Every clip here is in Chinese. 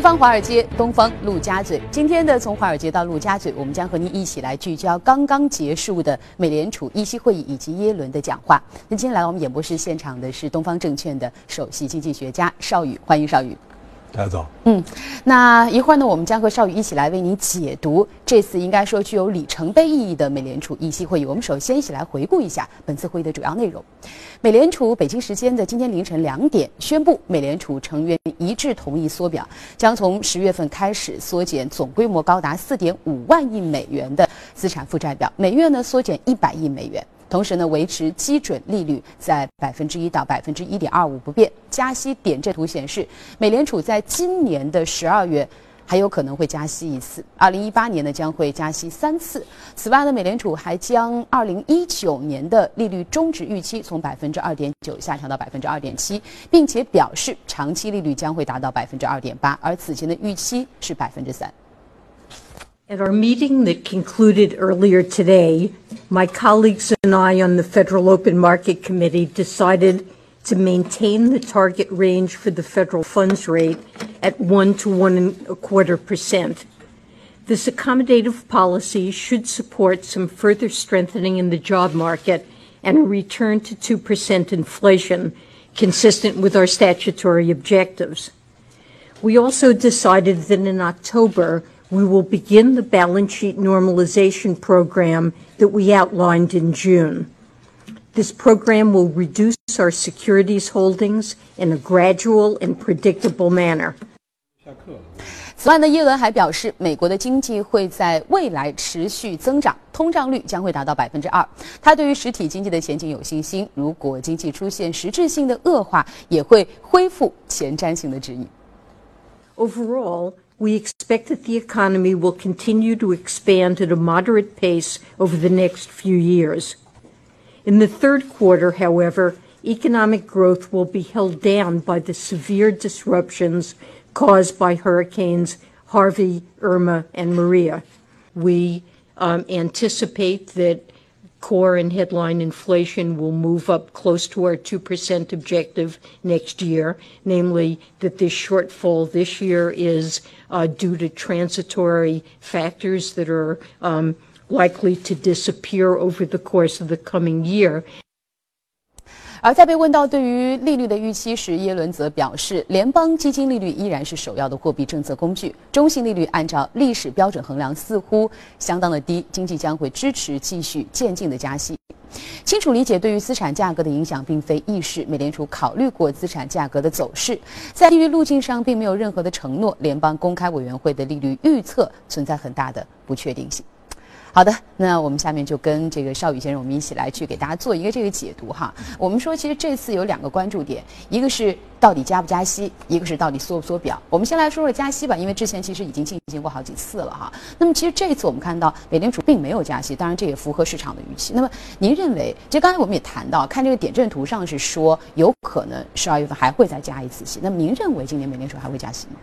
西方华尔街，东方陆家嘴。今天的从华尔街到陆家嘴，我们将和您一起来聚焦刚刚结束的美联储议息会议以及耶伦的讲话。那今天来我们演播室现场的是东方证券的首席经济学家邵宇，欢迎邵宇。大家早。嗯，那一会儿呢，我们将和邵宇一起来为您解读这次应该说具有里程碑意义的美联储议息会议。我们首先一起来回顾一下本次会议的主要内容。美联储北京时间的今天凌晨两点宣布，美联储成员一致同意缩表，将从十月份开始缩减总规模高达四点五万亿美元的资产负债表，每月呢缩减一百亿美元。同时呢，维持基准利率在百分之一到百分之一点二五不变。加息点阵图显示，美联储在今年的十二月还有可能会加息一次，二零一八年呢将会加息三次。此外呢，美联储还将二零一九年的利率中值预期从百分之二点九下调到百分之二点七，并且表示长期利率将会达到百分之二点八，而此前的预期是百分之三。At our meeting that concluded earlier today, my colleagues and I on the Federal Open Market Committee decided to maintain the target range for the federal funds rate at 1 to 1 and a quarter percent. This accommodative policy should support some further strengthening in the job market and a return to 2% inflation consistent with our statutory objectives. We also decided that in October we will begin the balance sheet normalization program that we outlined in June. This program will reduce our securities holdings in a gradual and predictable manner. 此外呢，耶伦还表示，美国的经济会在未来持续增长，通胀率将会达到百分之二。他对于实体经济的前景有信心，如果经济出现实质性的恶化，也会恢复前瞻性的指引。Overall, we expect that the economy will continue to expand at a moderate pace over the next few years. In the third quarter, however, economic growth will be held down by the severe disruptions caused by hurricanes Harvey, Irma, and Maria. We um, anticipate that core and headline inflation will move up close to our 2% objective next year, namely that this shortfall this year is uh, due to transitory factors that are um, likely to disappear over the course of the coming year. 而在被问到对于利率的预期时，耶伦则表示，联邦基金利率依然是首要的货币政策工具。中性利率按照历史标准衡量似乎相当的低，经济将会支持继续渐进的加息。清楚理解对于资产价格的影响并非易事，美联储考虑过资产价格的走势，在利率路径上并没有任何的承诺。联邦公开委员会的利率预测存在很大的不确定性。好的，那我们下面就跟这个邵宇先生，我们一起来去给大家做一个这个解读哈。我们说，其实这次有两个关注点，一个是到底加不加息，一个是到底缩不缩表。我们先来说说加息吧，因为之前其实已经进行过好几次了哈。那么其实这一次我们看到美联储并没有加息，当然这也符合市场的预期。那么您认为，其实刚才我们也谈到，看这个点阵图上是说有可能十二月份还会再加一次息。那么您认为今年美联储还会加息吗？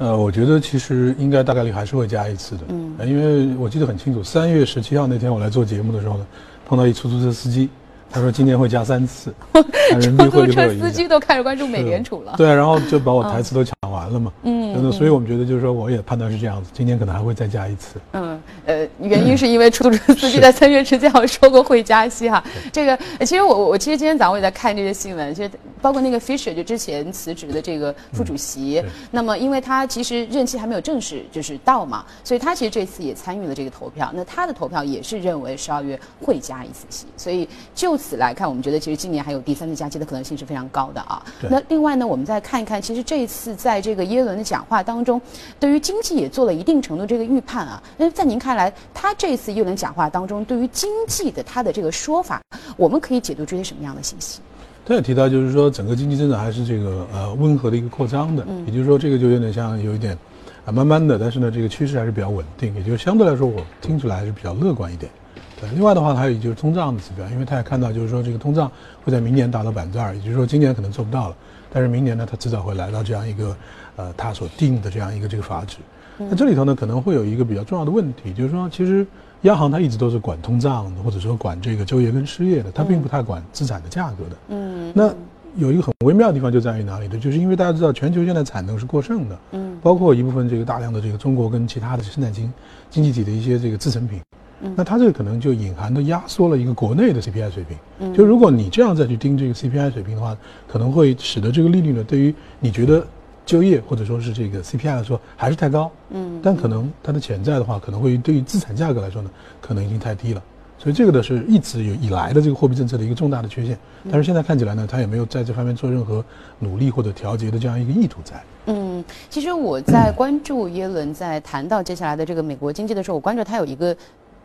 呃，我觉得其实应该大概率还是会加一次的，嗯，因为我记得很清楚，三月十七号那天我来做节目的时候呢，碰到一出租车司机，他说今年会加三次，出租车司机都开始关注美联储了，对，然后就把我台词都抢完了嘛，嗯，那所以我们觉得就是说，我也判断是这样子，今年可能还会再加一次，嗯，呃，原因是因为出租车司机在三月十七号说过会加息哈，这个其实我我其实今天早上我也在看这些新闻，其实。包括那个 Fisher 就之前辞职的这个副主席，那么因为他其实任期还没有正式就是到嘛，所以他其实这次也参与了这个投票。那他的投票也是认为十二月会加一次息，所以就此来看，我们觉得其实今年还有第三次加息的可能性是非常高的啊。那另外呢，我们再看一看，其实这一次在这个耶伦的讲话当中，对于经济也做了一定程度这个预判啊。那在您看来，他这次耶伦讲话当中对于经济的他的这个说法，我们可以解读出些什么样的信息？他也提到，就是说整个经济增长还是这个呃温和的一个扩张的，也就是说这个就有点像有一点啊慢慢的，但是呢这个趋势还是比较稳定，也就是相对来说我听出来还是比较乐观一点。对，另外的话还有就是通胀的指标，因为他也看到就是说这个通胀会在明年达到百分之二，也就是说今年可能做不到了，但是明年呢它迟早会来到这样一个呃他所定的这样一个这个阀值。那这里头呢可能会有一个比较重要的问题，就是说其实。央行它一直都是管通胀的，或者说管这个就业跟失业的，它并不太管资产的价格的。嗯，那有一个很微妙的地方就在于哪里呢？就是因为大家知道全球现在产能是过剩的。嗯，包括一部分这个大量的这个中国跟其他的生产经经济体的一些这个制成品，那它这个可能就隐含的压缩了一个国内的 CPI 水平。就如果你这样再去盯这个 CPI 水平的话，可能会使得这个利率呢，对于你觉得就业或者说是这个 CPI 来说还是太高，嗯，但可能它的潜在的话，可能会对于资产价格来说呢，可能已经太低了。所以这个呢是一直有以来的这个货币政策的一个重大的缺陷，但是现在看起来呢，它也没有在这方面做任何努力或者调节的这样一个意图在。嗯，其实我在关注耶伦在谈到接下来的这个美国经济的时候，我关注他有一个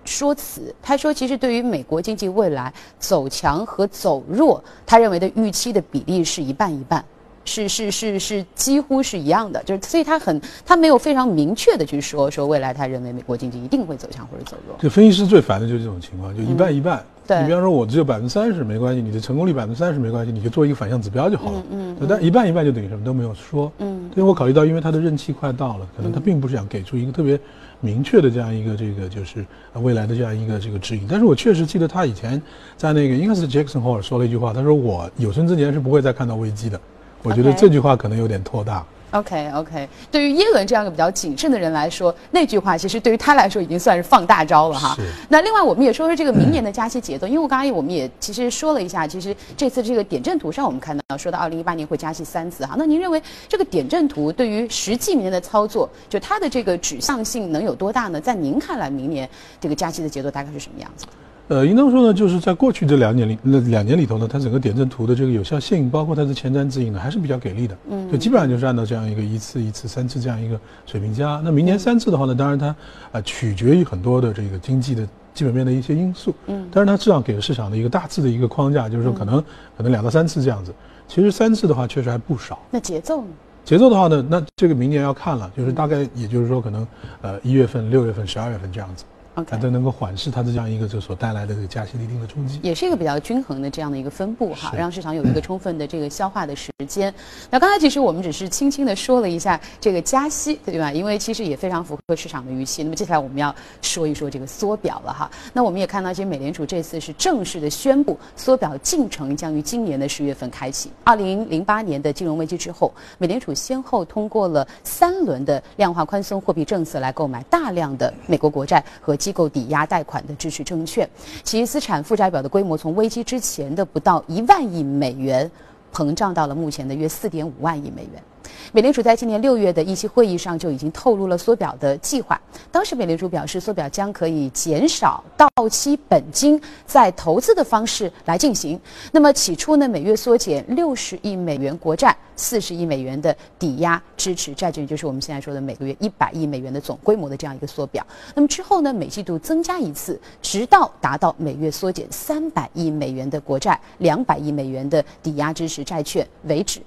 说辞，他说其实对于美国经济未来走强和走弱，他认为的预期的比例是一半一半。是是是是几乎是一样的，就是所以他很他没有非常明确的去说说未来他认为美国经济一定会走强或者走弱。这分析师最烦的就是这种情况，就一半一半。对，你比方说我只有百分之三十没关系，你的成功率百分之三十没关系，你就做一个反向指标就好了。嗯嗯。但一半一半就等于什么都没有说。嗯。所以我考虑到，因为他的任期快到了，可能他并不是想给出一个特别明确的这样一个这个就是未来的这样一个这个指引。但是我确实记得他以前在那个应该是 Jackson Hole 说了一句话，他说我有生之年是不会再看到危机的。我觉得这句话可能有点拖大。OK OK，对于耶伦这样一个比较谨慎的人来说，那句话其实对于他来说已经算是放大招了哈。那另外我们也说说这个明年的加息节奏，因为我刚才我们也其实说了一下，其实这次这个点阵图上我们看到说到二零一八年会加息三次哈。那您认为这个点阵图对于实际明年的操作，就它的这个指向性能有多大呢？在您看来，明年这个加息的节奏大概是什么样子？呃，应当说呢，就是在过去这两年里，那两年里头呢，它整个点阵图的这个有效性，包括它的前瞻指引呢，还是比较给力的。嗯，就基本上就是按照这样一个一次、一次、三次这样一个水平加。那明年三次的话呢，当然它啊取决于很多的这个经济的基本面的一些因素。嗯，但是它至少给了市场的一个大致的一个框架，就是说可能可能两到三次这样子。其实三次的话确实还不少。那节奏呢？节奏的话呢，那这个明年要看了，就是大概也就是说可能呃一月份、六月份、十二月份这样子。它都能够缓释它的这样一个就所带来的这个加息的一定的冲击，也是一个比较均衡的这样的一个分布哈，让市场有一个充分的这个消化的时间。那刚才其实我们只是轻轻的说了一下这个加息，对吧？因为其实也非常符合市场的预期。那么接下来我们要说一说这个缩表了哈。那我们也看到，其实美联储这次是正式的宣布，缩表进程将于今年的十月份开启。二零零八年的金融危机之后，美联储先后通过了三轮的量化宽松货币政策来购买大量的美国国债和。机构抵押贷款的支持证券，其资产负债表的规模从危机之前的不到一万亿美元，膨胀到了目前的约四点五万亿美元。美联储在今年六月的议息会议上就已经透露了缩表的计划。当时美联储表示，缩表将可以减少到期本金，在投资的方式来进行。那么起初呢，每月缩减六十亿美元国债，四十亿美元的抵押支持债券，就是我们现在说的每个月一百亿美元的总规模的这样一个缩表。那么之后呢，每季度增加一次，直到达到每月缩减三百亿美元的国债，两百亿美元的抵押支持债券为止。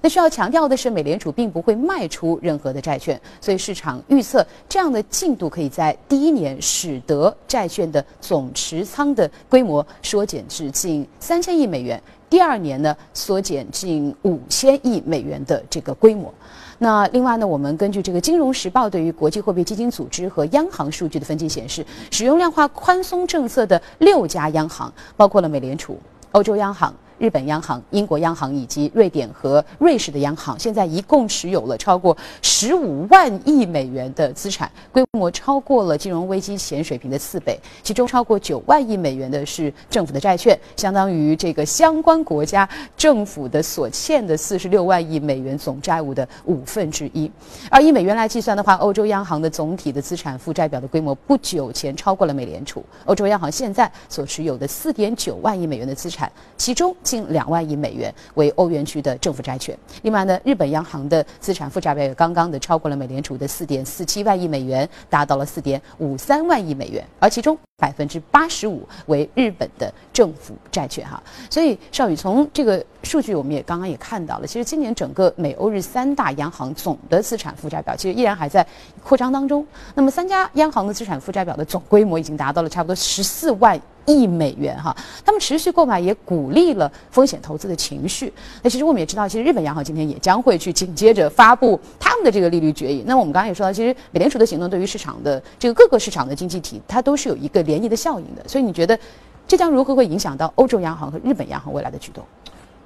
那需要强调的是，美联储并不会卖出任何的债券，所以市场预测这样的进度可以在第一年使得债券的总持仓的规模缩减至近三千亿美元，第二年呢缩减近五千亿美元的这个规模。那另外呢，我们根据这个《金融时报》对于国际货币基金组织和央行数据的分析显示，使用量化宽松政策的六家央行，包括了美联储、欧洲央行。日本央行、英国央行以及瑞典和瑞士的央行，现在一共持有了超过十五万亿美元的资产，规模超过了金融危机前水平的四倍。其中超过九万亿美元的是政府的债券，相当于这个相关国家政府的所欠的四十六万亿美元总债务的五分之一。而以美元来计算的话，欧洲央行的总体的资产负债表的规模不久前超过了美联储。欧洲央行现在所持有的四点九万亿美元的资产，其中。近两万亿美元为欧元区的政府债券。另外呢，日本央行的资产负债表也刚刚的超过了美联储的四点四七万亿美元，达到了四点五三万亿美元，而其中百分之八十五为日本的政府债券哈。所以邵宇从这个数据，我们也刚刚也看到了，其实今年整个美欧日三大央行总的资产负债表其实依然还在扩张当中。那么三家央行的资产负债表的总规模已经达到了差不多十四万。亿美元哈，他们持续购买也鼓励了风险投资的情绪。那其实我们也知道，其实日本央行今天也将会去紧接着发布他们的这个利率决议。那我们刚刚也说到，其实美联储的行动对于市场的这个各个市场的经济体，它都是有一个涟漪的效应的。所以你觉得这将如何会影响到欧洲央行和日本央行未来的举动？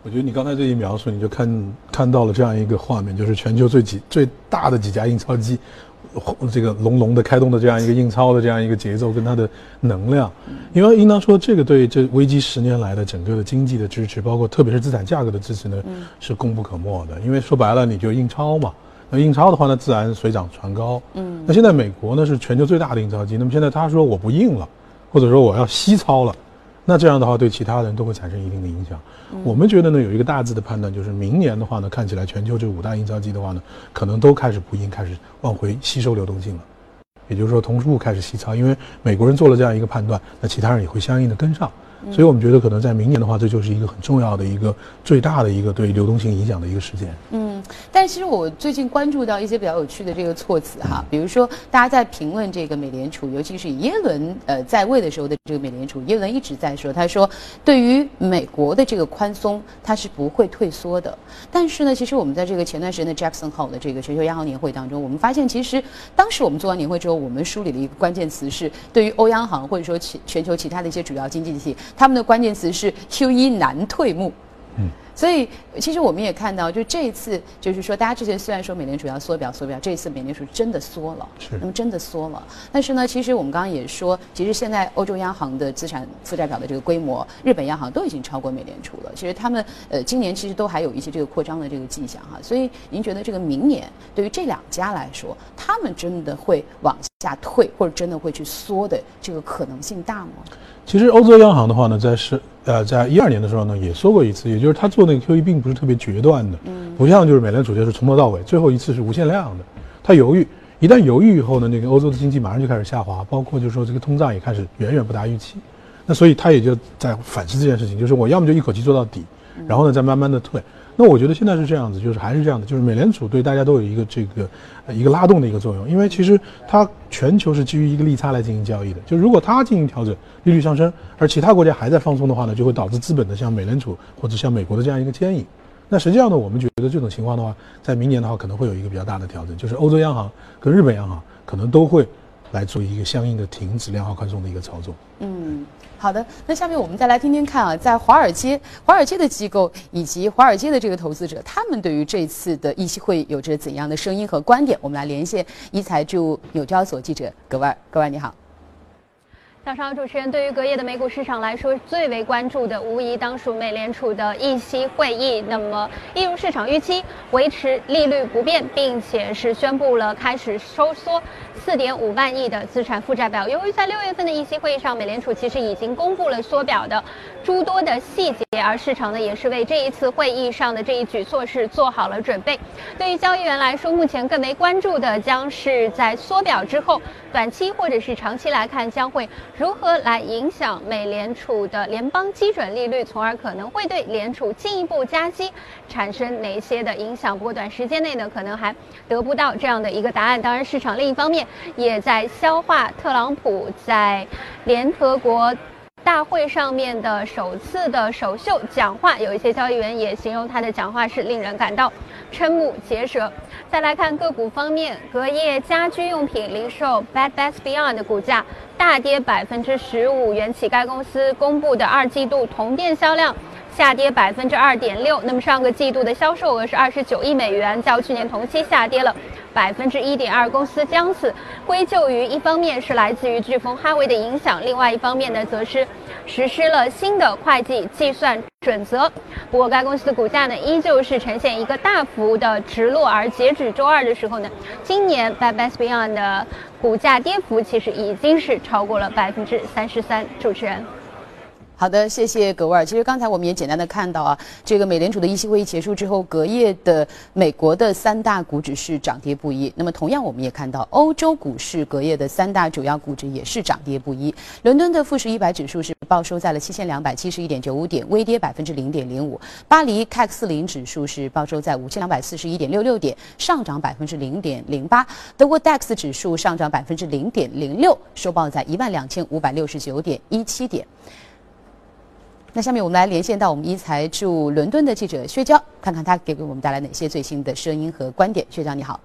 我觉得你刚才这一描述，你就看看到了这样一个画面，就是全球最几最大的几家印钞机，这个隆隆的开动的这样一个印钞的这样一个节奏跟它的能量，因为应当说这个对这危机十年来的整个的经济的支持，包括特别是资产价格的支持呢，是功不可没的。因为说白了，你就印钞嘛，那印钞的话呢，自然水涨船高。嗯，那现在美国呢是全球最大的印钞机，那么现在他说我不印了，或者说我要吸钞了。那这样的话，对其他人都会产生一定的影响。我们觉得呢，有一个大致的判断，就是明年的话呢，看起来全球这五大印钞机的话呢，可能都开始不印，开始往回吸收流动性了。也就是说，同步开始吸钞，因为美国人做了这样一个判断，那其他人也会相应的跟上。所以我们觉得，可能在明年的话，这就是一个很重要的一个最大的一个对流动性影响的一个事件。嗯，但其实我最近关注到一些比较有趣的这个措辞哈，比如说大家在评论这个美联储，尤其是耶伦呃在位的时候的这个美联储，耶伦一直在说，他说对于美国的这个宽松，他是不会退缩的。但是呢，其实我们在这个前段时间的 Jackson Hole 的这个全球央行年会当中，我们发现其实当时我们做完年会之后，我们梳理了一个关键词是对于欧央行或者说全全球其他的一些主要经济体。他们的关键词是 “Q 一难退幕，嗯，所以其实我们也看到，就这一次，就是说，大家之前虽然说美联储要缩表缩表，这一次美联储真的缩了，是，那么真的缩了。但是呢，其实我们刚刚也说，其实现在欧洲央行的资产负债表的这个规模，日本央行都已经超过美联储了。其实他们呃，今年其实都还有一些这个扩张的这个迹象哈。所以您觉得这个明年对于这两家来说，他们真的会往下退，或者真的会去缩的这个可能性大吗？其实欧洲央行的话呢，在是呃，在一二年的时候呢，也说过一次，也就是他做那个 QE 并不是特别决断的，嗯，不像就是美联储就是从头到尾，最后一次是无限量的，他犹豫，一旦犹豫以后呢，那个欧洲的经济马上就开始下滑，包括就是说这个通胀也开始远远不达预期，那所以他也就在反思这件事情，就是我要么就一口气做到底，然后呢再慢慢的退。那我觉得现在是这样子，就是还是这样的，就是美联储对大家都有一个这个一个拉动的一个作用，因为其实它全球是基于一个利差来进行交易的，就如果它进行调整，利率上升，而其他国家还在放松的话呢，就会导致资本的像美联储或者像美国的这样一个牵引。那实际上呢，我们觉得这种情况的话，在明年的话可能会有一个比较大的调整，就是欧洲央行跟日本央行可能都会来做一个相应的停止量化宽松的一个操作。嗯。好的，那下面我们再来听听看啊，在华尔街，华尔街的机构以及华尔街的这个投资者，他们对于这次的议息会有着怎样的声音和观点？我们来连线一财驻纽交所记者葛万，葛万你好。早上，主持人，对于隔夜的美股市场来说，最为关注的无疑当属美联储的议息会议。那么，一如市场预期，维持利率不变，并且是宣布了开始收缩四点五万亿的资产负债表。由于在六月份的议息会议上，美联储其实已经公布了缩表的诸多的细节，而市场呢也是为这一次会议上的这一举措是做好了准备。对于交易员来说，目前更为关注的将是在缩表之后，短期或者是长期来看将会。如何来影响美联储的联邦基准利率，从而可能会对联储进一步加息产生哪些的影响？不过短时间内呢，可能还得不到这样的一个答案。当然，市场另一方面也在消化特朗普在联合国。大会上面的首次的首秀讲话，有一些交易员也形容他的讲话是令人感到瞠目结舌。再来看个股方面，隔夜家居用品零售 Bed Bath Beyond 的股价大跌百分之十五，缘起该公司公布的二季度同店销量。下跌百分之二点六，那么上个季度的销售额是二十九亿美元，较去年同期下跌了百分之一点二。公司将此归咎于一方面是来自于飓风哈维的影响，另外一方面呢，则是实施了新的会计计算准则。不过该公司的股价呢，依旧是呈现一个大幅的直落，而截止周二的时候呢，今年 Bed Bath Beyond 的股价跌幅其实已经是超过了百分之三十三。主持人。好的，谢谢葛沃尔。其实刚才我们也简单的看到啊，这个美联储的议息会议结束之后，隔夜的美国的三大股指是涨跌不一。那么同样，我们也看到欧洲股市隔夜的三大主要股指也是涨跌不一。伦敦的富时一百指数是报收在了七千两百七十一点九五点，微跌百分之零点零五。巴黎 CAC 四零指数是报收在五千两百四十一点六六点，上涨百分之零点零八。德国 DAX 指数上涨百分之零点零六，收报在一万两千五百六十九点一七点。那下面我们来连线到我们一财驻伦敦的记者薛娇，看看他给给我们带来哪些最新的声音和观点。薛娇，你好。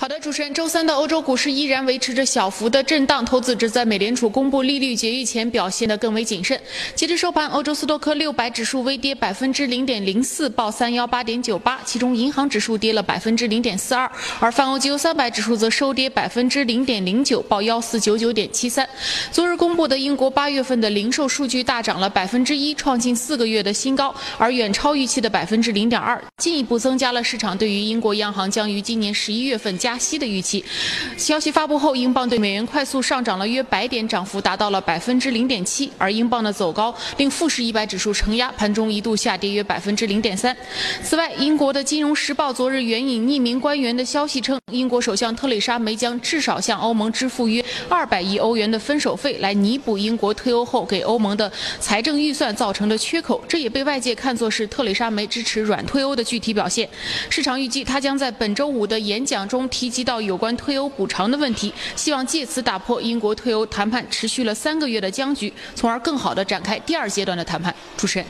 好的，主。持人，周三的欧洲股市依然维持着小幅的震荡，投资者在美联储公布利率决议前表现得更为谨慎。截至收盘，欧洲斯托克六百指数微跌百分之零点零四，报三幺八点九八，其中银行指数跌了百分之零点四二，而泛欧绩优三百指数则收跌百分之零点零九，报幺四九九点七三。昨日公布的英国八月份的零售数据大涨了百分之一，创近四个月的新高，而远超预期的百分之零点二，进一步增加了市场对于英国央行将于今年十一月份加息。的预期，消息发布后，英镑对美元快速上涨了约百点，涨幅达到了百分之零点七。而英镑的走高令富时一百指数承压，盘中一度下跌约百分之零点三。此外，英国的《金融时报》昨日援引匿名官员的消息称，英国首相特蕾莎梅将至少向欧盟支付约二百亿欧元的分手费，来弥补英国退欧后给欧盟的财政预算造成的缺口。这也被外界看作是特蕾莎梅支持软退欧的具体表现。市场预计，他将在本周五的演讲中提及。到有关退欧补偿的问题，希望借此打破英国退欧谈判持续了三个月的僵局，从而更好地展开第二阶段的谈判。主持人。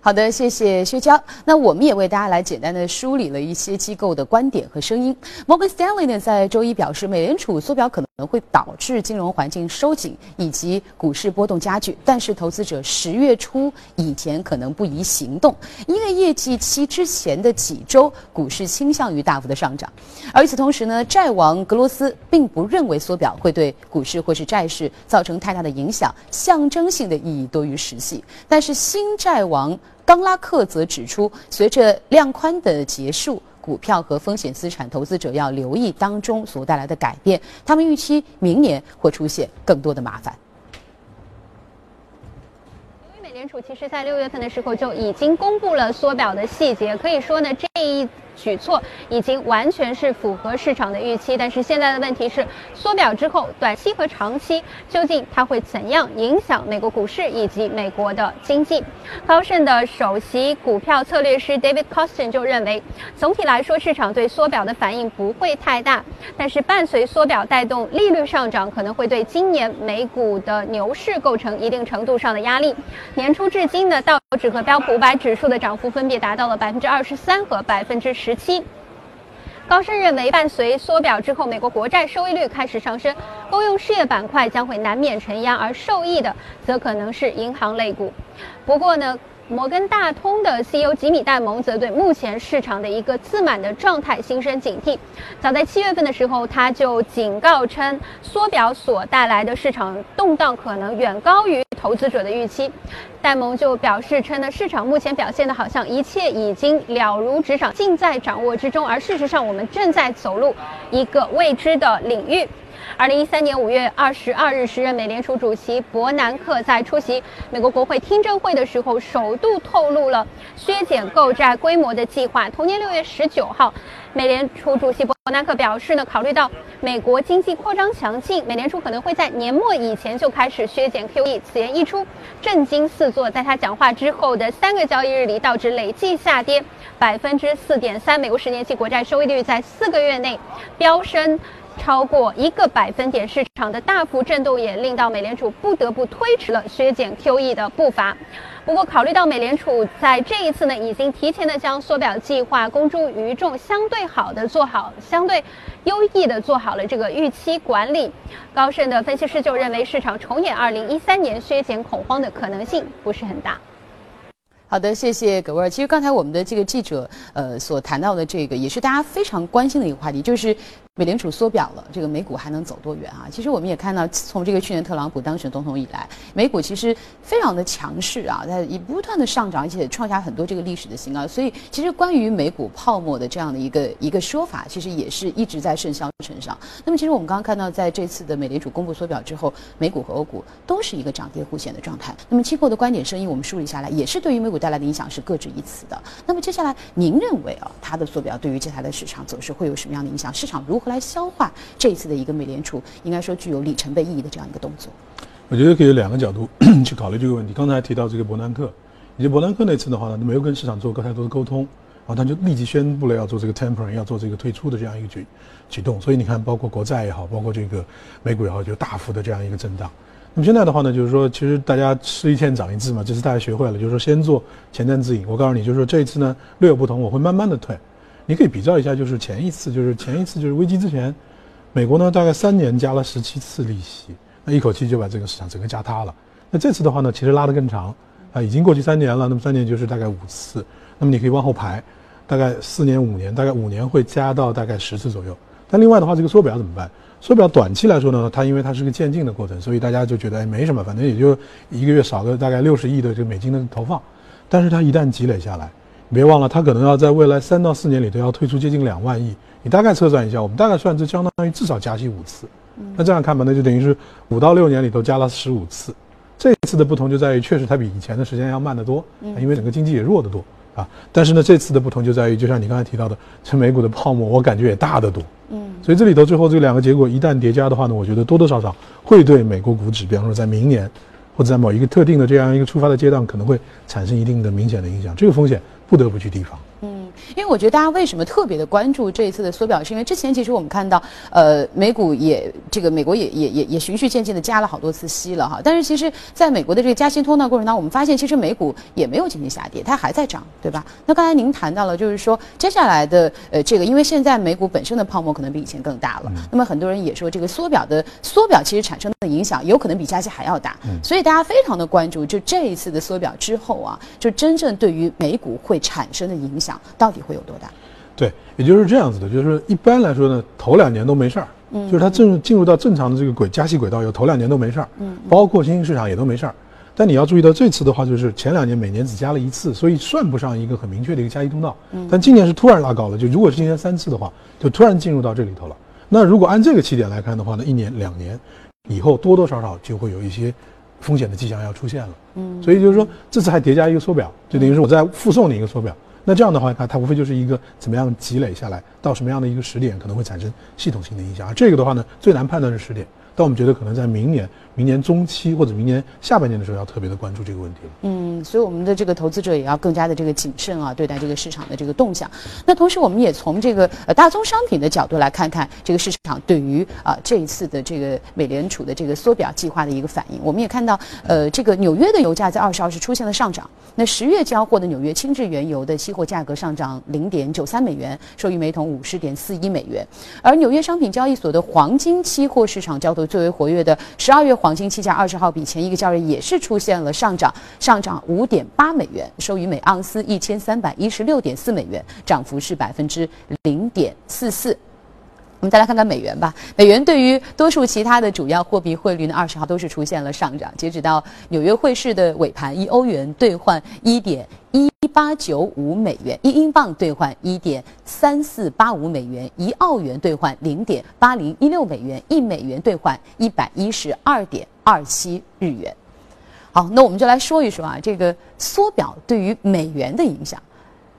好的，谢谢薛娇。那我们也为大家来简单的梳理了一些机构的观点和声音。摩根斯丹利呢在周一表示，美联储缩表可能可能会导致金融环境收紧以及股市波动加剧，但是投资者十月初以前可能不宜行动，因为业绩期之前的几周股市倾向于大幅的上涨。而与此同时呢，债王格罗斯并不认为缩表会对股市或是债市造成太大的影响，象征性的意义多于实际。但是新债王。冈拉克则指出，随着量宽的结束，股票和风险资产投资者要留意当中所带来的改变。他们预期明年会出现更多的麻烦。因为美联储其实在六月份的时候就已经公布了缩表的细节，可以说呢，这一。举措已经完全是符合市场的预期，但是现在的问题是，缩表之后，短期和长期究竟它会怎样影响美国股市以及美国的经济？高盛的首席股票策略师 David Costin 就认为，总体来说，市场对缩表的反应不会太大，但是伴随缩表带动利率上涨，可能会对今年美股的牛市构成一定程度上的压力。年初至今呢，道指和标普五百指数的涨幅分别达到了百分之二十三和百分之十。十七，高盛认为，伴随缩表之后，美国国债收益率开始上升，公用事业板块将会难免承压，而受益的则可能是银行类股。不过呢？摩根大通的 CEO 吉米戴蒙则对目前市场的一个自满的状态心生警惕。早在七月份的时候，他就警告称，缩表所带来的市场动荡可能远高于投资者的预期。戴蒙就表示称呢，市场目前表现的好像一切已经了如指掌，尽在掌握之中，而事实上我们正在走入一个未知的领域。二零一三年五月二十二日，时任美联储主席伯南克在出席美国国会听证会的时候，首度透露了削减购债规模的计划。同年六月十九号，美联储主席伯南克表示呢，考虑到美国经济扩张强劲，美联储可能会在年末以前就开始削减 QE。此言一出，震惊四座。在他讲话之后的三个交易日里，道指累计下跌百分之四点三，美国十年期国债收益率在四个月内飙升。超过一个百分点，市场的大幅震动也令到美联储不得不推迟了削减 QE 的步伐。不过，考虑到美联储在这一次呢，已经提前的将缩表计划公诸于众，相对好的做好，相对优异的做好了这个预期管理。高盛的分析师就认为，市场重演2013年削减恐慌的可能性不是很大。好的，谢谢葛威。其实刚才我们的这个记者呃所谈到的这个，也是大家非常关心的一个话题，就是。美联储缩表了，这个美股还能走多远啊？其实我们也看到，从这个去年特朗普当选总统以来，美股其实非常的强势啊，在以不断的上涨，而且创下很多这个历史的新高。所以，其实关于美股泡沫的这样的一个一个说法，其实也是一直在甚嚣尘上。那么，其实我们刚刚看到，在这次的美联储公布缩表之后，美股和欧股都是一个涨跌互现的状态。那么，机构的观点声音我们梳理下来，也是对于美股带来的影响是各执一词的。那么，接下来您认为啊，它的缩表对于接下来的市场走势会有什么样的影响？市场如何？来消化这一次的一个美联储，应该说具有里程碑意义的这样一个动作。我觉得可以有两个角度 去考虑这个问题。刚才提到这个伯南克，以及伯南克那次的话呢，没有跟市场做太多的沟通，然后他就立即宣布了要做这个 tempering，要做这个退出的这样一个举举动。所以你看，包括国债也好，包括这个美股也好，就大幅的这样一个震荡。那么现在的话呢，就是说，其实大家吃一堑长一智嘛，这次大家学会了，就是说先做前瞻指引。我告诉你，就是说这一次呢略有不同，我会慢慢的退。你可以比较一下，就是前一次，就是前一次就是危机之前，美国呢大概三年加了十七次利息，那一口气就把这个市场整个加塌了。那这次的话呢，其实拉得更长，啊，已经过去三年了，那么三年就是大概五次，那么你可以往后排，大概四年五年，大概五年会加到大概十次左右。但另外的话，这个缩表怎么办？缩表短期来说呢，它因为它是个渐进的过程，所以大家就觉得哎没什么，反正也就一个月少个大概六十亿的这个美金的投放。但是它一旦积累下来，别忘了，它可能要在未来三到四年里头要退出接近两万亿。你大概测算一下，我们大概算这相当于至少加息五次。那这样看吧，那就等于是五到六年里头加了十五次。这一次的不同就在于，确实它比以前的时间要慢得多，因为整个经济也弱得多啊。但是呢，这次的不同就在于，就像你刚才提到的，这美股的泡沫，我感觉也大得多。嗯，所以这里头最后这两个结果一旦叠加的话呢，我觉得多多少少会对美国股指，比方说在明年或者在某一个特定的这样一个出发的阶段，可能会产生一定的明显的影响。这个风险不得不去提防。因为我觉得大家为什么特别的关注这一次的缩表，是因为之前其实我们看到，呃，美股也这个美国也也也也循序渐进的加了好多次息了哈。但是其实在美国的这个加息通道过程当中，我们发现其实美股也没有进行下跌，它还在涨，对吧？那刚才您谈到了，就是说接下来的呃这个，因为现在美股本身的泡沫可能比以前更大了，那么很多人也说这个缩表的缩表其实产生的影响有可能比加息还要大，所以大家非常的关注，就这一次的缩表之后啊，就真正对于美股会产生的影响到底会有。多大？对，也就是这样子的，就是一般来说呢，头两年都没事儿，嗯，就是它正进入到正常的这个轨加息轨道，有头两年都没事儿，嗯，包括新兴市场也都没事儿。但你要注意到这次的话，就是前两年每年只加了一次，所以算不上一个很明确的一个加息通道。嗯，但今年是突然拉高了，就如果是今年三次的话，就突然进入到这里头了。那如果按这个起点来看的话呢，一年两年以后多多少少就会有一些风险的迹象要出现了。嗯，所以就是说这次还叠加一个缩表，就等于是我在附送你一个缩表。那这样的话，它它无非就是一个怎么样积累下来，到什么样的一个时点可能会产生系统性的影响。而这个的话呢，最难判断是时点。但我们觉得可能在明年、明年中期或者明年下半年的时候，要特别的关注这个问题了。嗯，所以我们的这个投资者也要更加的这个谨慎啊，对待这个市场的这个动向。那同时，我们也从这个呃大宗商品的角度来看看这个市场对于啊这一次的这个美联储的这个缩表计划的一个反应。我们也看到，呃，这个纽约的油价在二十号是出现了上涨。那十月交货的纽约轻质原油的期货价格上涨零点九三美元，收于每桶五十点四一美元。而纽约商品交易所的黄金期货市场交投最为活跃的。十二月黄黄金期价二十号比前一个交易日也是出现了上涨，上涨五点八美元，收于每盎司一千三百一十六点四美元，涨幅是百分之零点四四。我们再来看看美元吧，美元对于多数其他的主要货币汇率呢，二十号都是出现了上涨。截止到纽约汇市的尾盘，一欧元兑换一点一八九五美元，一英镑兑换一点三四八五美元，一澳元兑换零点八零一六美元，一美元兑换一百一十二点二七日元。好，那我们就来说一说啊，这个缩表对于美元的影响，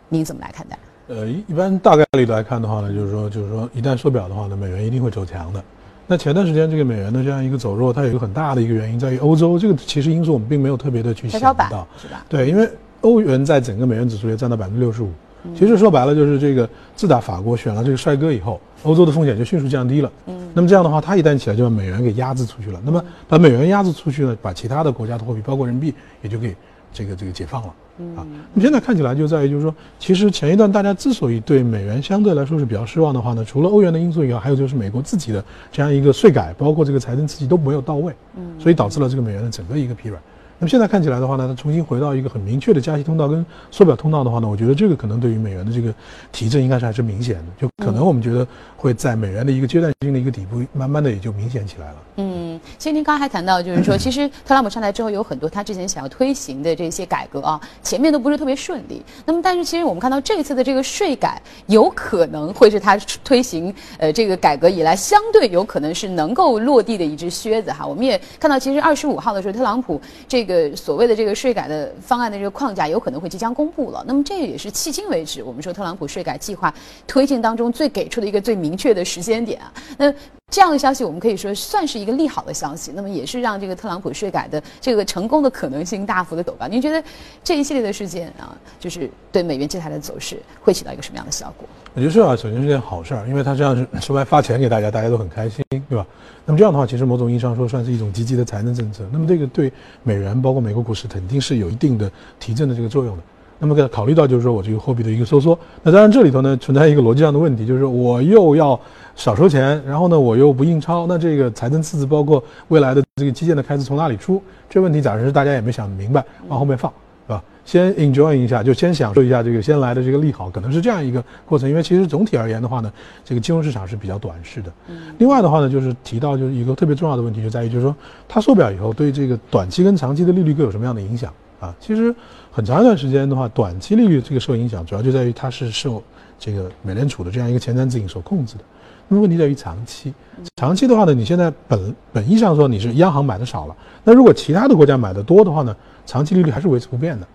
您怎么来看待？呃，一一般大概率来看的话呢，就是说，就是说，一旦缩表的话呢，美元一定会走强的。那前段时间这个美元的这样一个走弱，它有一个很大的一个原因在于欧洲，这个其实因素我们并没有特别的去想到，是吧？对，因为欧元在整个美元指数也占到百分之六十五。其实说白了就是这个，自打法国选了这个帅哥以后，欧洲的风险就迅速降低了。嗯。那么这样的话，它一旦起来，就把美元给压制出去了。那么把美元压制出去呢，把其他的国家的货币，包括人民币，也就可以这个这个解放了。啊，那么现在看起来就在于，就是说，其实前一段大家之所以对美元相对来说是比较失望的话呢，除了欧元的因素以外，还有就是美国自己的这样一个税改，包括这个财政刺激都没有到位，嗯，所以导致了这个美元的整个一个疲软。那么现在看起来的话呢，它重新回到一个很明确的加息通道跟缩表通道的话呢，我觉得这个可能对于美元的这个提振应该是还是明显的，就可能我们觉得会在美元的一个阶段性的一个底部，慢慢的也就明显起来了。嗯，其实您刚才还谈到，就是说，其实特朗普上台之后有很多他之前想要推行的这些改革啊，前面都不是特别顺利。那么，但是其实我们看到这次的这个税改，有可能会是他推行呃这个改革以来相对有可能是能够落地的一只靴子哈。我们也看到，其实二十五号的时候，特朗普这个所谓的这个税改的方案的这个框架有可能会即将公布了。那么，这也是迄今为止我们说特朗普税改计划推进当中最给出的一个最明确的时间点啊。那这样的消息，我们可以说算是一个利好的消息。那么，也是让这个特朗普税改的这个成功的可能性大幅的走高。您觉得这一系列的事件啊，就是对美元接下来的走势会起到一个什么样的效果？我觉得是啊，首先是件好事儿，因为他这样是说白发钱给大家，大家都很开心，对吧？那么这样的话，其实某种意义上说，算是一种积极的财政政策。那么这个对美元，包括美国股市，肯定是有一定的提振的这个作用的。那么考虑到就是说我这个货币的一个收缩，那当然这里头呢存在一个逻辑上的问题，就是我又要少收钱，然后呢我又不印钞，那这个财政赤字包括未来的这个基建的开支从哪里出？这问题暂时大家也没想明白，往后面放，是吧？先 enjoy 一下，就先享受一下这个先来的这个利好，可能是这样一个过程。因为其实总体而言的话呢，这个金融市场是比较短视的。另外的话呢，就是提到就是一个特别重要的问题，就在于就是说它缩表以后对这个短期跟长期的利率各有什么样的影响啊？其实。很长一段时间的话，短期利率这个受影响，主要就在于它是受这个美联储的这样一个前瞻指引所控制的。那么问题在于长期，长期的话呢，你现在本本意上说你是央行买的少了，那如果其他的国家买的多的话呢，长期利率还是维持不变的。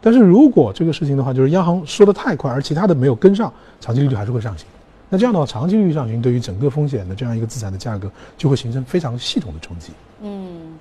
但是如果这个事情的话，就是央行说的太快，而其他的没有跟上，长期利率还是会上行。那这样的话，长期利率上行对于整个风险的这样一个资产的价格，就会形成非常系统的冲击。嗯。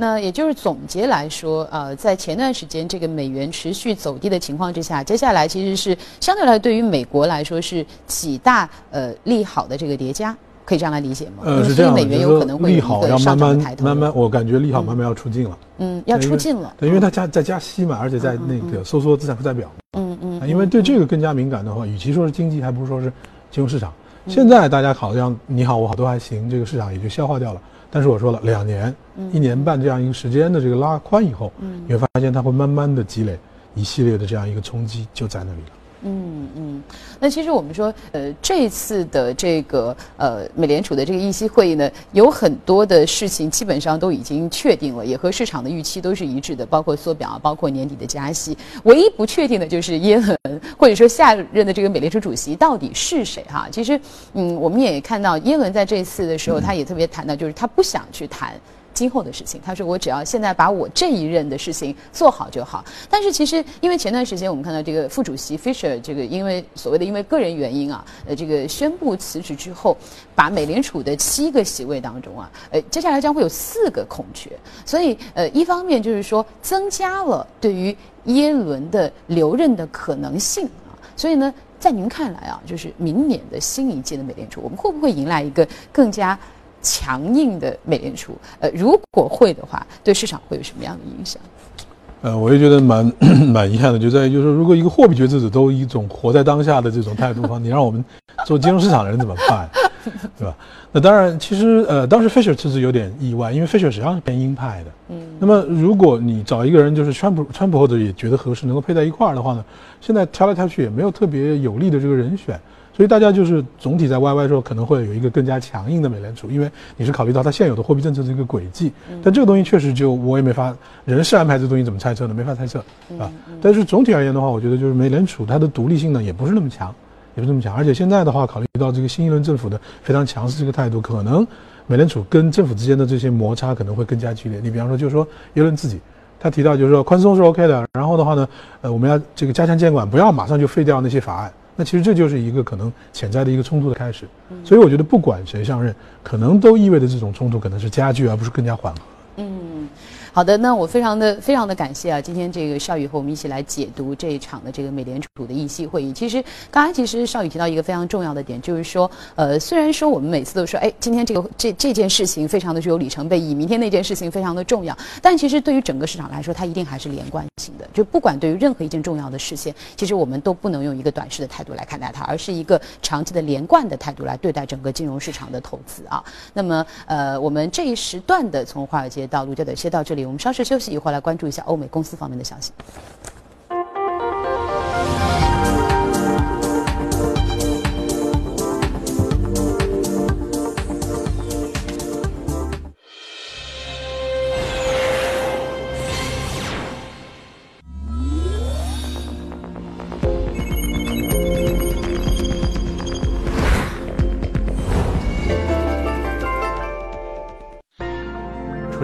那也就是总结来说，呃，在前段时间这个美元持续走低的情况之下，接下来其实是相对来对于美国来说是几大呃利好的这个叠加，可以这样来理解吗？呃，是这样美元有可能会利好要慢慢慢慢，我感觉利好慢慢要出尽了。嗯，要出尽了。对，因为它加在加息嘛，而且在那个收缩资产负债表。嗯嗯。因为对这个更加敏感的话，与其说是经济，还不如说是金融市场。现在大家好像你好我好都还行，这个市场也就消化掉了。但是我说了，两年、一年半这样一个时间的这个拉宽以后，你会发现它会慢慢的积累一系列的这样一个冲击就在那里了。嗯嗯，那其实我们说，呃，这次的这个呃美联储的这个议息会议呢，有很多的事情基本上都已经确定了，也和市场的预期都是一致的，包括缩表，包括年底的加息。唯一不确定的就是耶伦，或者说下任的这个美联储主席到底是谁哈？其实，嗯，我们也看到耶伦在这次的时候，他也特别谈到，就是他不想去谈。今后的事情，他说我只要现在把我这一任的事情做好就好。但是其实，因为前段时间我们看到这个副主席 Fisher 这个因为所谓的因为个人原因啊，呃，这个宣布辞职之后，把美联储的七个席位当中啊，呃，接下来将会有四个空缺。所以，呃，一方面就是说增加了对于耶伦的留任的可能性啊。所以呢，在您看来啊，就是明年的新一届的美联储，我们会不会迎来一个更加？强硬的美联储，呃，如果会的话，对市场会有什么样的影响？呃，我也觉得蛮 蛮遗憾的，就在于就是说，如果一个货币决策者都一种活在当下的这种态度的话，你让我们做金融市场的人怎么办？对吧？那当然，其实呃，当时 Fisher 其实有点意外，因为 Fisher 实际上是偏鹰派的。嗯。那么，如果你找一个人就是川普，川普或者也觉得合适，能够配在一块儿的话呢，现在挑来挑去也没有特别有利的这个人选。所以大家就是总体在 Y Y 说可能会有一个更加强硬的美联储，因为你是考虑到它现有的货币政策这个轨迹。但这个东西确实就我也没法人事安排这东西怎么猜测呢？没法猜测啊。但是总体而言的话，我觉得就是美联储它的独立性呢也不是那么强，也不是那么强。而且现在的话，考虑到这个新一轮政府的非常强势这个态度，可能美联储跟政府之间的这些摩擦可能会更加剧烈。你比方说，就是说耶伦自己他提到就是说宽松是 OK 的，然后的话呢，呃，我们要这个加强监管，不要马上就废掉那些法案。那其实这就是一个可能潜在的一个冲突的开始，所以我觉得不管谁上任，可能都意味着这种冲突可能是加剧而不是更加缓和。嗯。好的，那我非常的非常的感谢啊，今天这个邵宇和我们一起来解读这一场的这个美联储的议息会议。其实刚才其实邵宇提到一个非常重要的点，就是说，呃，虽然说我们每次都说，哎，今天这个这这件事情非常的具有里程碑意义，明天那件事情非常的重要，但其实对于整个市场来说，它一定还是连贯性的。就不管对于任何一件重要的事件，其实我们都不能用一个短视的态度来看待它，而是一个长期的连贯的态度来对待整个金融市场的投资啊。那么，呃，我们这一时段的从华尔街到陆家嘴先到这里。我们稍事休息，一会儿来关注一下欧美公司方面的消息。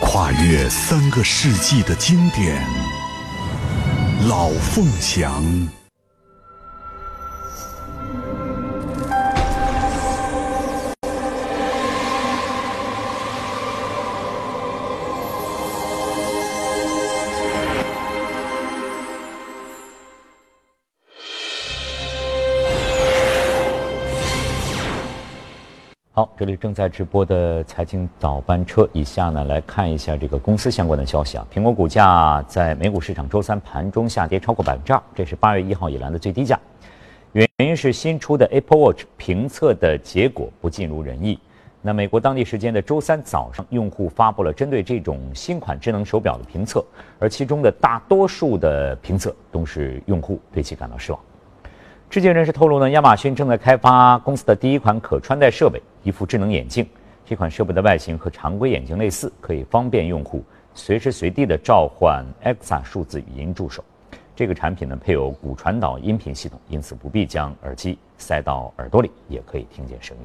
跨越三个世纪的经典，老凤祥。好，这里正在直播的财经早班车，以下呢来看一下这个公司相关的消息啊。苹果股价在美股市场周三盘中下跌超过百分之二，这是八月一号以来的最低价。原因是新出的 Apple Watch 评测的结果不尽如人意。那美国当地时间的周三早上，用户发布了针对这种新款智能手表的评测，而其中的大多数的评测都是用户对其感到失望。知情人士透露呢，亚马逊正在开发公司的第一款可穿戴设备。一副智能眼镜，这款设备的外形和常规眼镜类似，可以方便用户随时随地的召唤 Alexa 数字语音助手。这个产品呢配有骨传导音频系统，因此不必将耳机塞到耳朵里，也可以听见声音。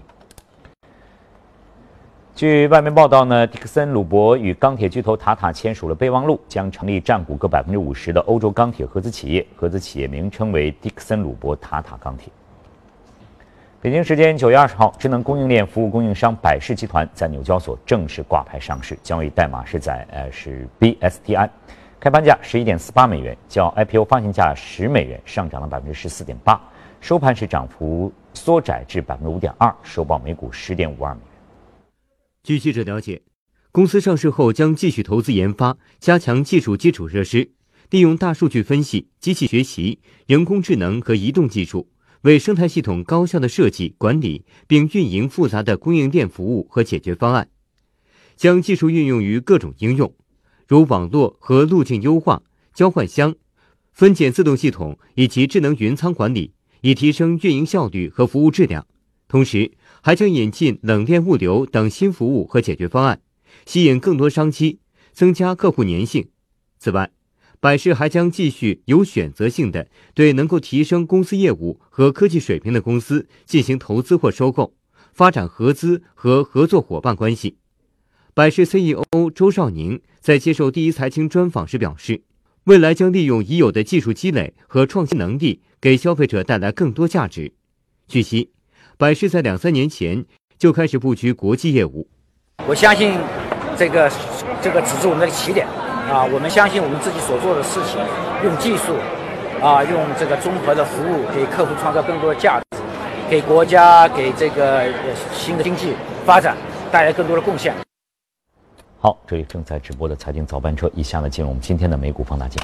据外媒报道呢，迪克森鲁伯与钢铁巨头塔塔签署了备忘录，将成立占股各百分之五十的欧洲钢铁合资企业，合资企业名称为迪克森鲁伯塔塔钢铁。北京时间九月二十号，智能供应链服务供应商百世集团在纽交所正式挂牌上市，交易代码是在呃是 BSTI，开盘价十一点四八美元，较 IPO 发行价十美元上涨了百分之十四点八，收盘时涨幅缩窄至百分之五点二，收报每股十点五二美元。据记者了解，公司上市后将继续投资研发，加强技术基础设施，利用大数据分析、机器学习、人工智能和移动技术。为生态系统高效的设计、管理并运营复杂的供应链服务和解决方案，将技术运用于各种应用，如网络和路径优化、交换箱、分拣自动系统以及智能云仓管理，以提升运营效率和服务质量。同时，还将引进冷链物流等新服务和解决方案，吸引更多商机，增加客户粘性。此外，百事还将继续有选择性的对能够提升公司业务和科技水平的公司进行投资或收购，发展合资和合作伙伴关系。百事 CEO 周少宁在接受第一财经专访时表示，未来将利用已有的技术积累和创新能力，给消费者带来更多价值。据悉，百事在两三年前就开始布局国际业务。我相信，这个这个只是我们的起点。啊，我们相信我们自己所做的事情，用技术，啊，用这个综合的服务，给客户创造更多的价值，给国家、给这个新的经济发展带来更多的贡献。好，这里正在直播的财经早班车，以下呢进入我们今天的美股放大镜。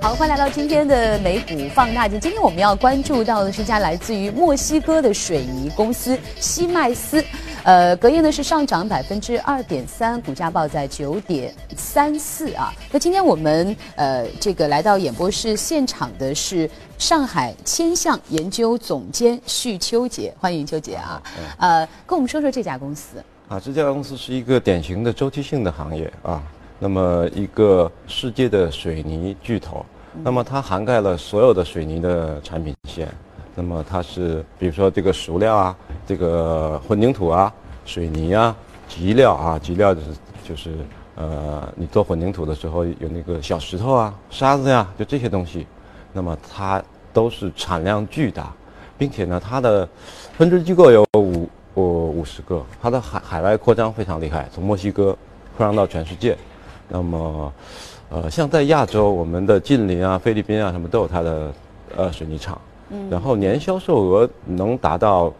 好，欢迎来到今天的美股放大镜。今天我们要关注到的是一家来自于墨西哥的水泥公司西麦斯，呃，隔夜呢是上涨百分之二点三，股价报在九点三四啊。那今天我们呃这个来到演播室现场的是上海千象研究总监徐秋杰，欢迎秋杰啊。呃，跟我们说说这家公司。啊，这家公司是一个典型的周期性的行业啊。那么一个世界的水泥巨头，那么它涵盖了所有的水泥的产品线。那么它是，比如说这个熟料啊，这个混凝土啊，水泥啊，集料啊，集料就是就是呃，你做混凝土的时候有那个小石头啊、沙子呀，就这些东西。那么它都是产量巨大，并且呢，它的分支机构有五五五十个，它的海海外扩张非常厉害，从墨西哥扩张到全世界。那么，呃，像在亚洲，我们的近邻啊，菲律宾啊，什么都有它的呃水泥厂，嗯，然后年销售额能达到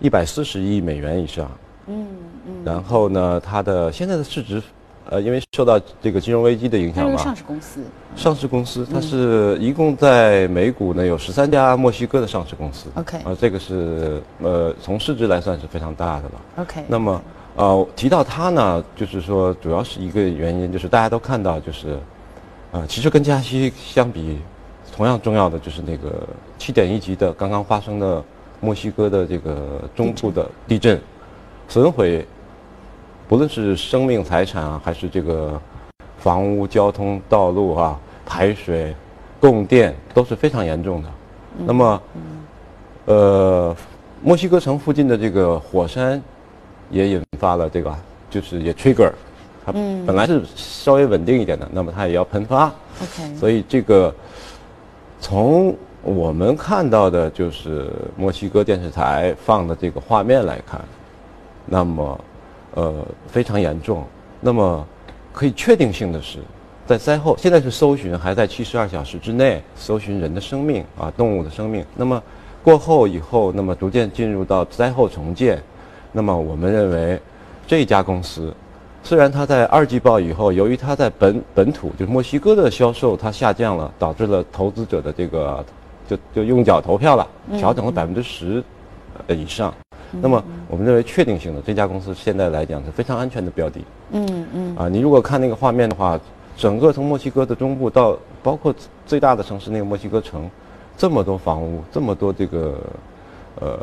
一百四十亿美元以上，嗯嗯，然后呢，它的现在的市值，呃，因为受到这个金融危机的影响嘛，上市公司，上市公司，它是一共在美股呢有十三家墨西哥的上市公司，OK，啊，这个是呃从市值来算是非常大的了，OK，那么。呃，提到它呢，就是说，主要是一个原因，就是大家都看到，就是，呃，其实跟加息相比，同样重要的就是那个七点一级的刚刚发生的墨西哥的这个中部的地震，损毁，不论是生命财产啊，还是这个房屋、交通、道路啊、排水、供电都是非常严重的。那么，呃。墨西哥城附近的这个火山也引发了这个，就是也 trigger，它本来是稍微稳定一点的，那么它也要喷发。OK，所以这个从我们看到的就是墨西哥电视台放的这个画面来看，那么呃非常严重。那么可以确定性的是，在灾后现在是搜寻还在七十二小时之内搜寻人的生命啊动物的生命。那么过后以后，那么逐渐进入到灾后重建。那么我们认为这家公司。虽然它在二季报以后，由于它在本本土就是墨西哥的销售它下降了，导致了投资者的这个就就用脚投票了，调整了百分之十呃以上。那么我们认为确定性的这家公司现在来讲是非常安全的标的。嗯嗯。啊，你如果看那个画面的话，整个从墨西哥的中部到包括最大的城市那个墨西哥城，这么多房屋，这么多这个呃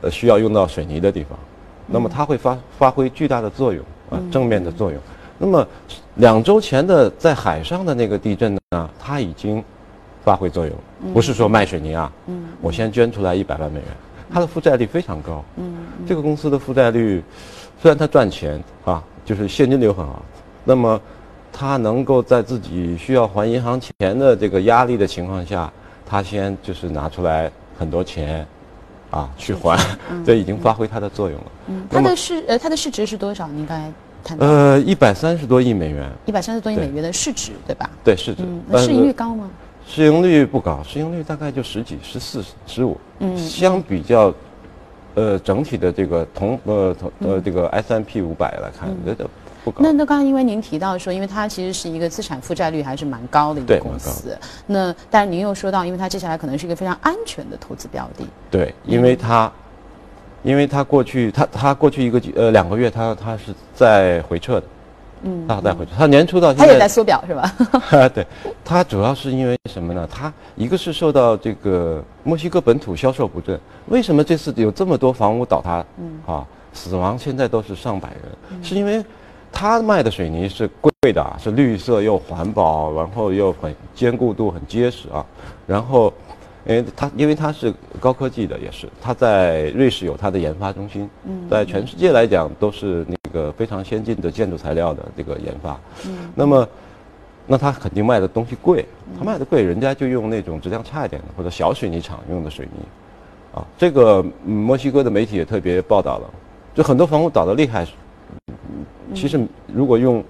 呃需要用到水泥的地方，那么它会发发挥巨大的作用。啊，正面的作用。那么，两周前的在海上的那个地震呢，它已经发挥作用，不是说卖水泥啊。嗯。我先捐出来一百万美元，它的负债率非常高。嗯。这个公司的负债率，虽然它赚钱啊，就是现金流很好，那么它能够在自己需要还银行钱的这个压力的情况下，它先就是拿出来很多钱。啊，去还，这已经发挥它的作用了。嗯，它的市呃，它的市值是多少？您刚才谈到。呃，一百三十多亿美元。一百三十多亿美元的市值，对吧？对，市值。那市盈率高吗？市盈率不高，市盈率大概就十几、十四、十五。嗯。相比较，呃，整体的这个同呃同呃这个 S M P 五百来看，那那刚刚因为您提到说，因为它其实是一个资产负债率还是蛮高的一个公司。那但是您又说到，因为它接下来可能是一个非常安全的投资标的。对，因为它，因为它过去它它过去一个呃两个月，它它是在回撤的。嗯。它在回撤，它年初到现在。它也在缩表是吧？对，它主要是因为什么呢？它一个是受到这个墨西哥本土销售不振。为什么这次有这么多房屋倒塌？嗯。啊，死亡现在都是上百人，是因为。他卖的水泥是贵的啊，是绿色又环保，然后又很坚固度很结实啊。然后，因为它因为它是高科技的，也是它在瑞士有它的研发中心，在全世界来讲都是那个非常先进的建筑材料的这个研发。那么，那他肯定卖的东西贵，他卖的贵，人家就用那种质量差一点的或者小水泥厂用的水泥，啊，这个墨西哥的媒体也特别报道了，就很多房屋倒的厉害。其实，如果用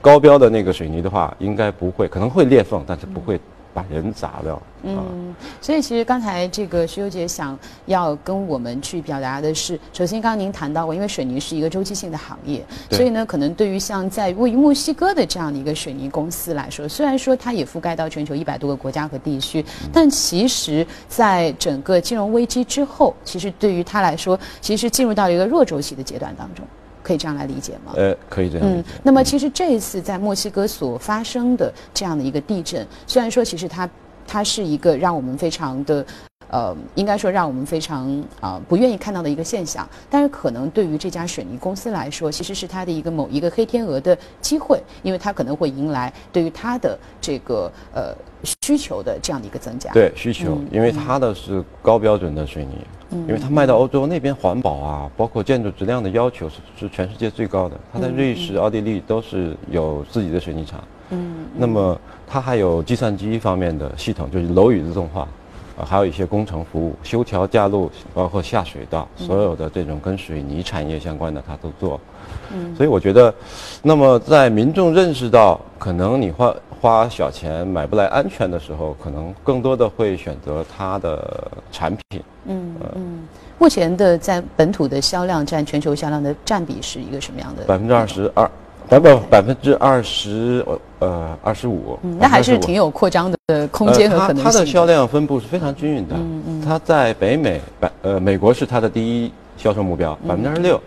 高标的那个水泥的话，应该不会，可能会裂缝，但是不会把人砸掉。嗯，所以其实刚才这个徐优姐想要跟我们去表达的是，首先刚刚您谈到过，因为水泥是一个周期性的行业，所以呢，可能对于像在位于墨西哥的这样的一个水泥公司来说，虽然说它也覆盖到全球一百多个国家和地区，但其实在整个金融危机之后，其实对于它来说，其实进入到一个弱周期的阶段当中。可以这样来理解吗？呃，可以这样。嗯，那么其实这一次在墨西哥所发生的这样的一个地震，虽然说其实它它是一个让我们非常的呃，应该说让我们非常啊不愿意看到的一个现象，但是可能对于这家水泥公司来说，其实是它的一个某一个黑天鹅的机会，因为它可能会迎来对于它的这个呃需求的这样的一个增加。对需求，因为它的是高标准的水泥。因为它卖到欧洲那边，环保啊，包括建筑质量的要求是是全世界最高的。它在瑞士、奥地利都是有自己的水泥厂。嗯。那么它还有计算机方面的系统，就是楼宇自动化，啊，还有一些工程服务、修桥架路，包括下水道，所有的这种跟水泥产业相关的，它都做。嗯。所以我觉得，那么在民众认识到可能你花花小钱买不来安全的时候，可能更多的会选择它的产品。嗯嗯，目前的在本土的销量占全球销量的占比是一个什么样的？百分之二十二，百不百分之二十呃二十五。嗯，那还是挺有扩张的空间和可能性。它的销量分布是非常均匀的。嗯嗯，它在北美百呃美国是它的第一销售目标，百分之二十六，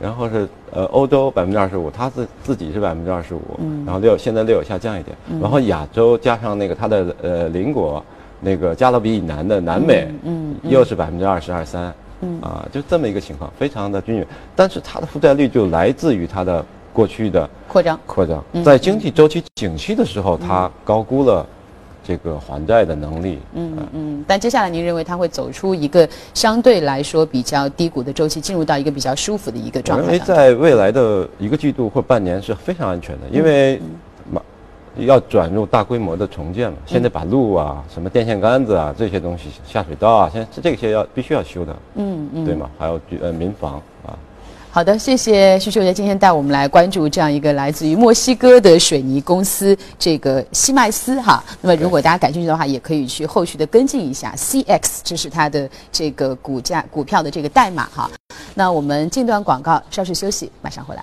然后是呃欧洲百分之二十五，它自自己是百分之二十五，然后六现在略有下降一点，然后亚洲加上那个它的呃邻国。那个加勒比以南的南美，嗯，又是百分之二十二三，嗯。啊，就这么一个情况，非常的均匀。但是它的负债率就来自于它的过去的扩张，扩张。在经济周期景气的时候，它高估了这个还债的能力。嗯嗯。但接下来您认为它会走出一个相对来说比较低谷的周期，进入到一个比较舒服的一个状态？我认为在未来的一个季度或半年是非常安全的，因为马要转入大规模的重建嘛。现在把路啊、什么电线杆子啊这些东西、下水道啊，现在这些要必须要修的。嗯嗯。对吗？还有呃民房啊。好的，谢谢徐秀杰今天带我们来关注这样一个来自于墨西哥的水泥公司这个西麦斯哈。那么如果大家感兴趣的话，也可以去后续的跟进一下 CX，这是它的这个股价股票的这个代码哈。那我们进段广告，稍事休息，马上回来。